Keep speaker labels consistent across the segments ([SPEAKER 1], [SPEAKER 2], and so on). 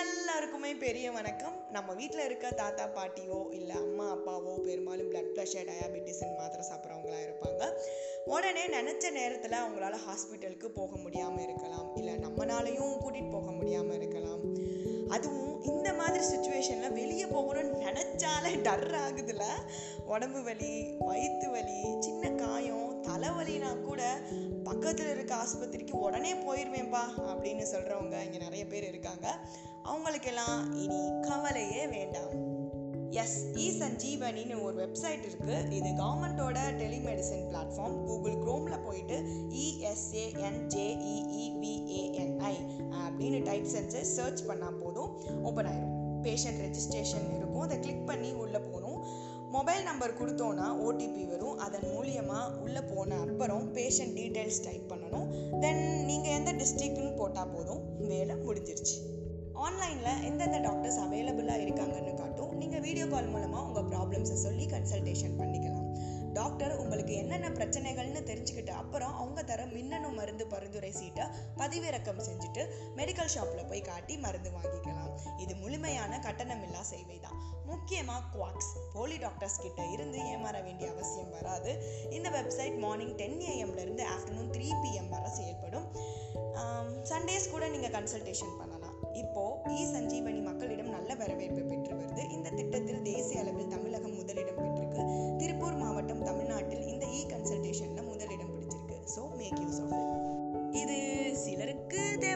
[SPEAKER 1] எல்லாருக்குமே பெரிய வணக்கம். நம்ம வீட்டில் இருக்க தாத்தா பாட்டியோ இல்லை அம்மா அப்பாவோ பெரும்பாலும் பிளட் ப்ரெஷர் டயாபெட்டிஸ்ன்னு மாத்திரை சாப்பிட்றவங்களா இருப்பாங்க. உடனே நினச்ச நேரத்தில் அவங்களால ஹாஸ்பிட்டலுக்கு போக முடியாமல் இருக்கலாம். இல்லை நம்மனாலையும் கூட்டிகிட்டு போக முடியாமல் இருக்கலாம். அதுவும் மாதிரி சுச்சுவேஷனில் வெளியே போகணும்னு நினச்சாலே டர் ஆகுதுல உடம்பு வலி வயிற்று வலி சின்ன காயம் தலைவலினா கூட பக்கத்தில் இருக்க ஆஸ்பத்திரிக்கு உடனே போயிடுவேன்பா அப்படின்னு சொல்கிறவங்க இங்கே நிறைய பேர் இருக்காங்க. அவங்களுக்கெல்லாம் இனி கவலையே வேண்டாம். எஸ் இ சஞ்சீவனின்னு ஒரு வெப்சைட் இருக்குது இது கவர்மெண்ட்டோட டெலிமெடிசன் பிளாட்ஃபார்ம் கூகுள் க்ரோமில் போயிட்டு இஎஸ்ஏஎன்ஜேஇஇவிஏஎன்ஐ அப்படின்னு டைப் செஞ்சு சர்ச் பண்ணால் போதும். ஓப்பன் ஆயிரும். பேஷண்ட் ரெஜிஸ்ட்ரேஷன் இருக்கும். அதை கிளிக் பண்ணி உள்ளே போகணும். மொபைல் நம்பர் கொடுத்தோன்னா ஓடிபி வரும். அதன் மூலியமாக உள்ளே போன அப்புறம் பேஷண்ட் டீட்டெயில்ஸ் டைப் பண்ணணும். தென் நீங்கள் எந்த டிஸ்ட்ரிக்ட்னு போட்டால் போதும். வேலை முடிஞ்சிருச்சு. ஆன்லைனில் எந்தெந்த டாக்டர்ஸ் அவைலபிளாக இருக்காங்கன்னு காட்டும். நீங்கள் வீடியோ கால் மூலமாக உங்கள் ப்ராப்ளம்ஸை சொல்லி கன்சல்டேஷன் பண்ணிக்கலாம். டாக்டர் உங்களுக்கு என்னென்ன பிரச்சனைகள்னு தெரிஞ்சுக்கிட்ட அப்புறம் அவங்க தர மின்னணு மருந்து பரிந்துரை சீட்டை பதிவிறக்கம் செஞ்சுட்டு மெடிக்கல் ஷாப்பில் போய் காட்டி மருந்து வாங்கிக்கலாம். இது முழுமையான கட்டணமில்லா சேவை தான் முக்கியமாக குவாக்ஸ் போலி டாக்டர்ஸ் கிட்ட இருந்து ஏமாற வேண்டிய அவசியம் வராது. இந்த வெப்சைட் மார்னிங் டென் ஏஎம்லேருந்து ஆஃப்டர்நூன் த்ரீ பிஎம் வரை செயல்படும். சண்டேஸ் கூட நீங்கள் கன்சல்டேஷன் பண்ணலாம். இப்போ இ சஞ்சீவனி மக்களிடம் நல்ல வரவேற்பு பெற்று வருது. இந்த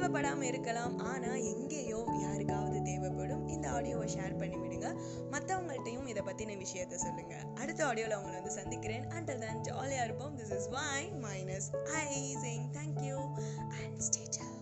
[SPEAKER 1] தேவைப்படாமல் இருக்கலாம். ஆனால் எங்கேயோ யாருக்காவது தேவைப்படும் இந்த ஆடியோவை ஷேர் பண்ணி விடுங்க. மற்றவங்கள்ட்டையும் இதை பற்றின விஷயத்தை சொல்லுங்கள் அடுத்த ஆடியோவில் அவங்கள வந்து சந்திக்கிறேன். அண்டர் தேன் ஜாலியாக இருப்போம். This is why minus I sing thank you and stator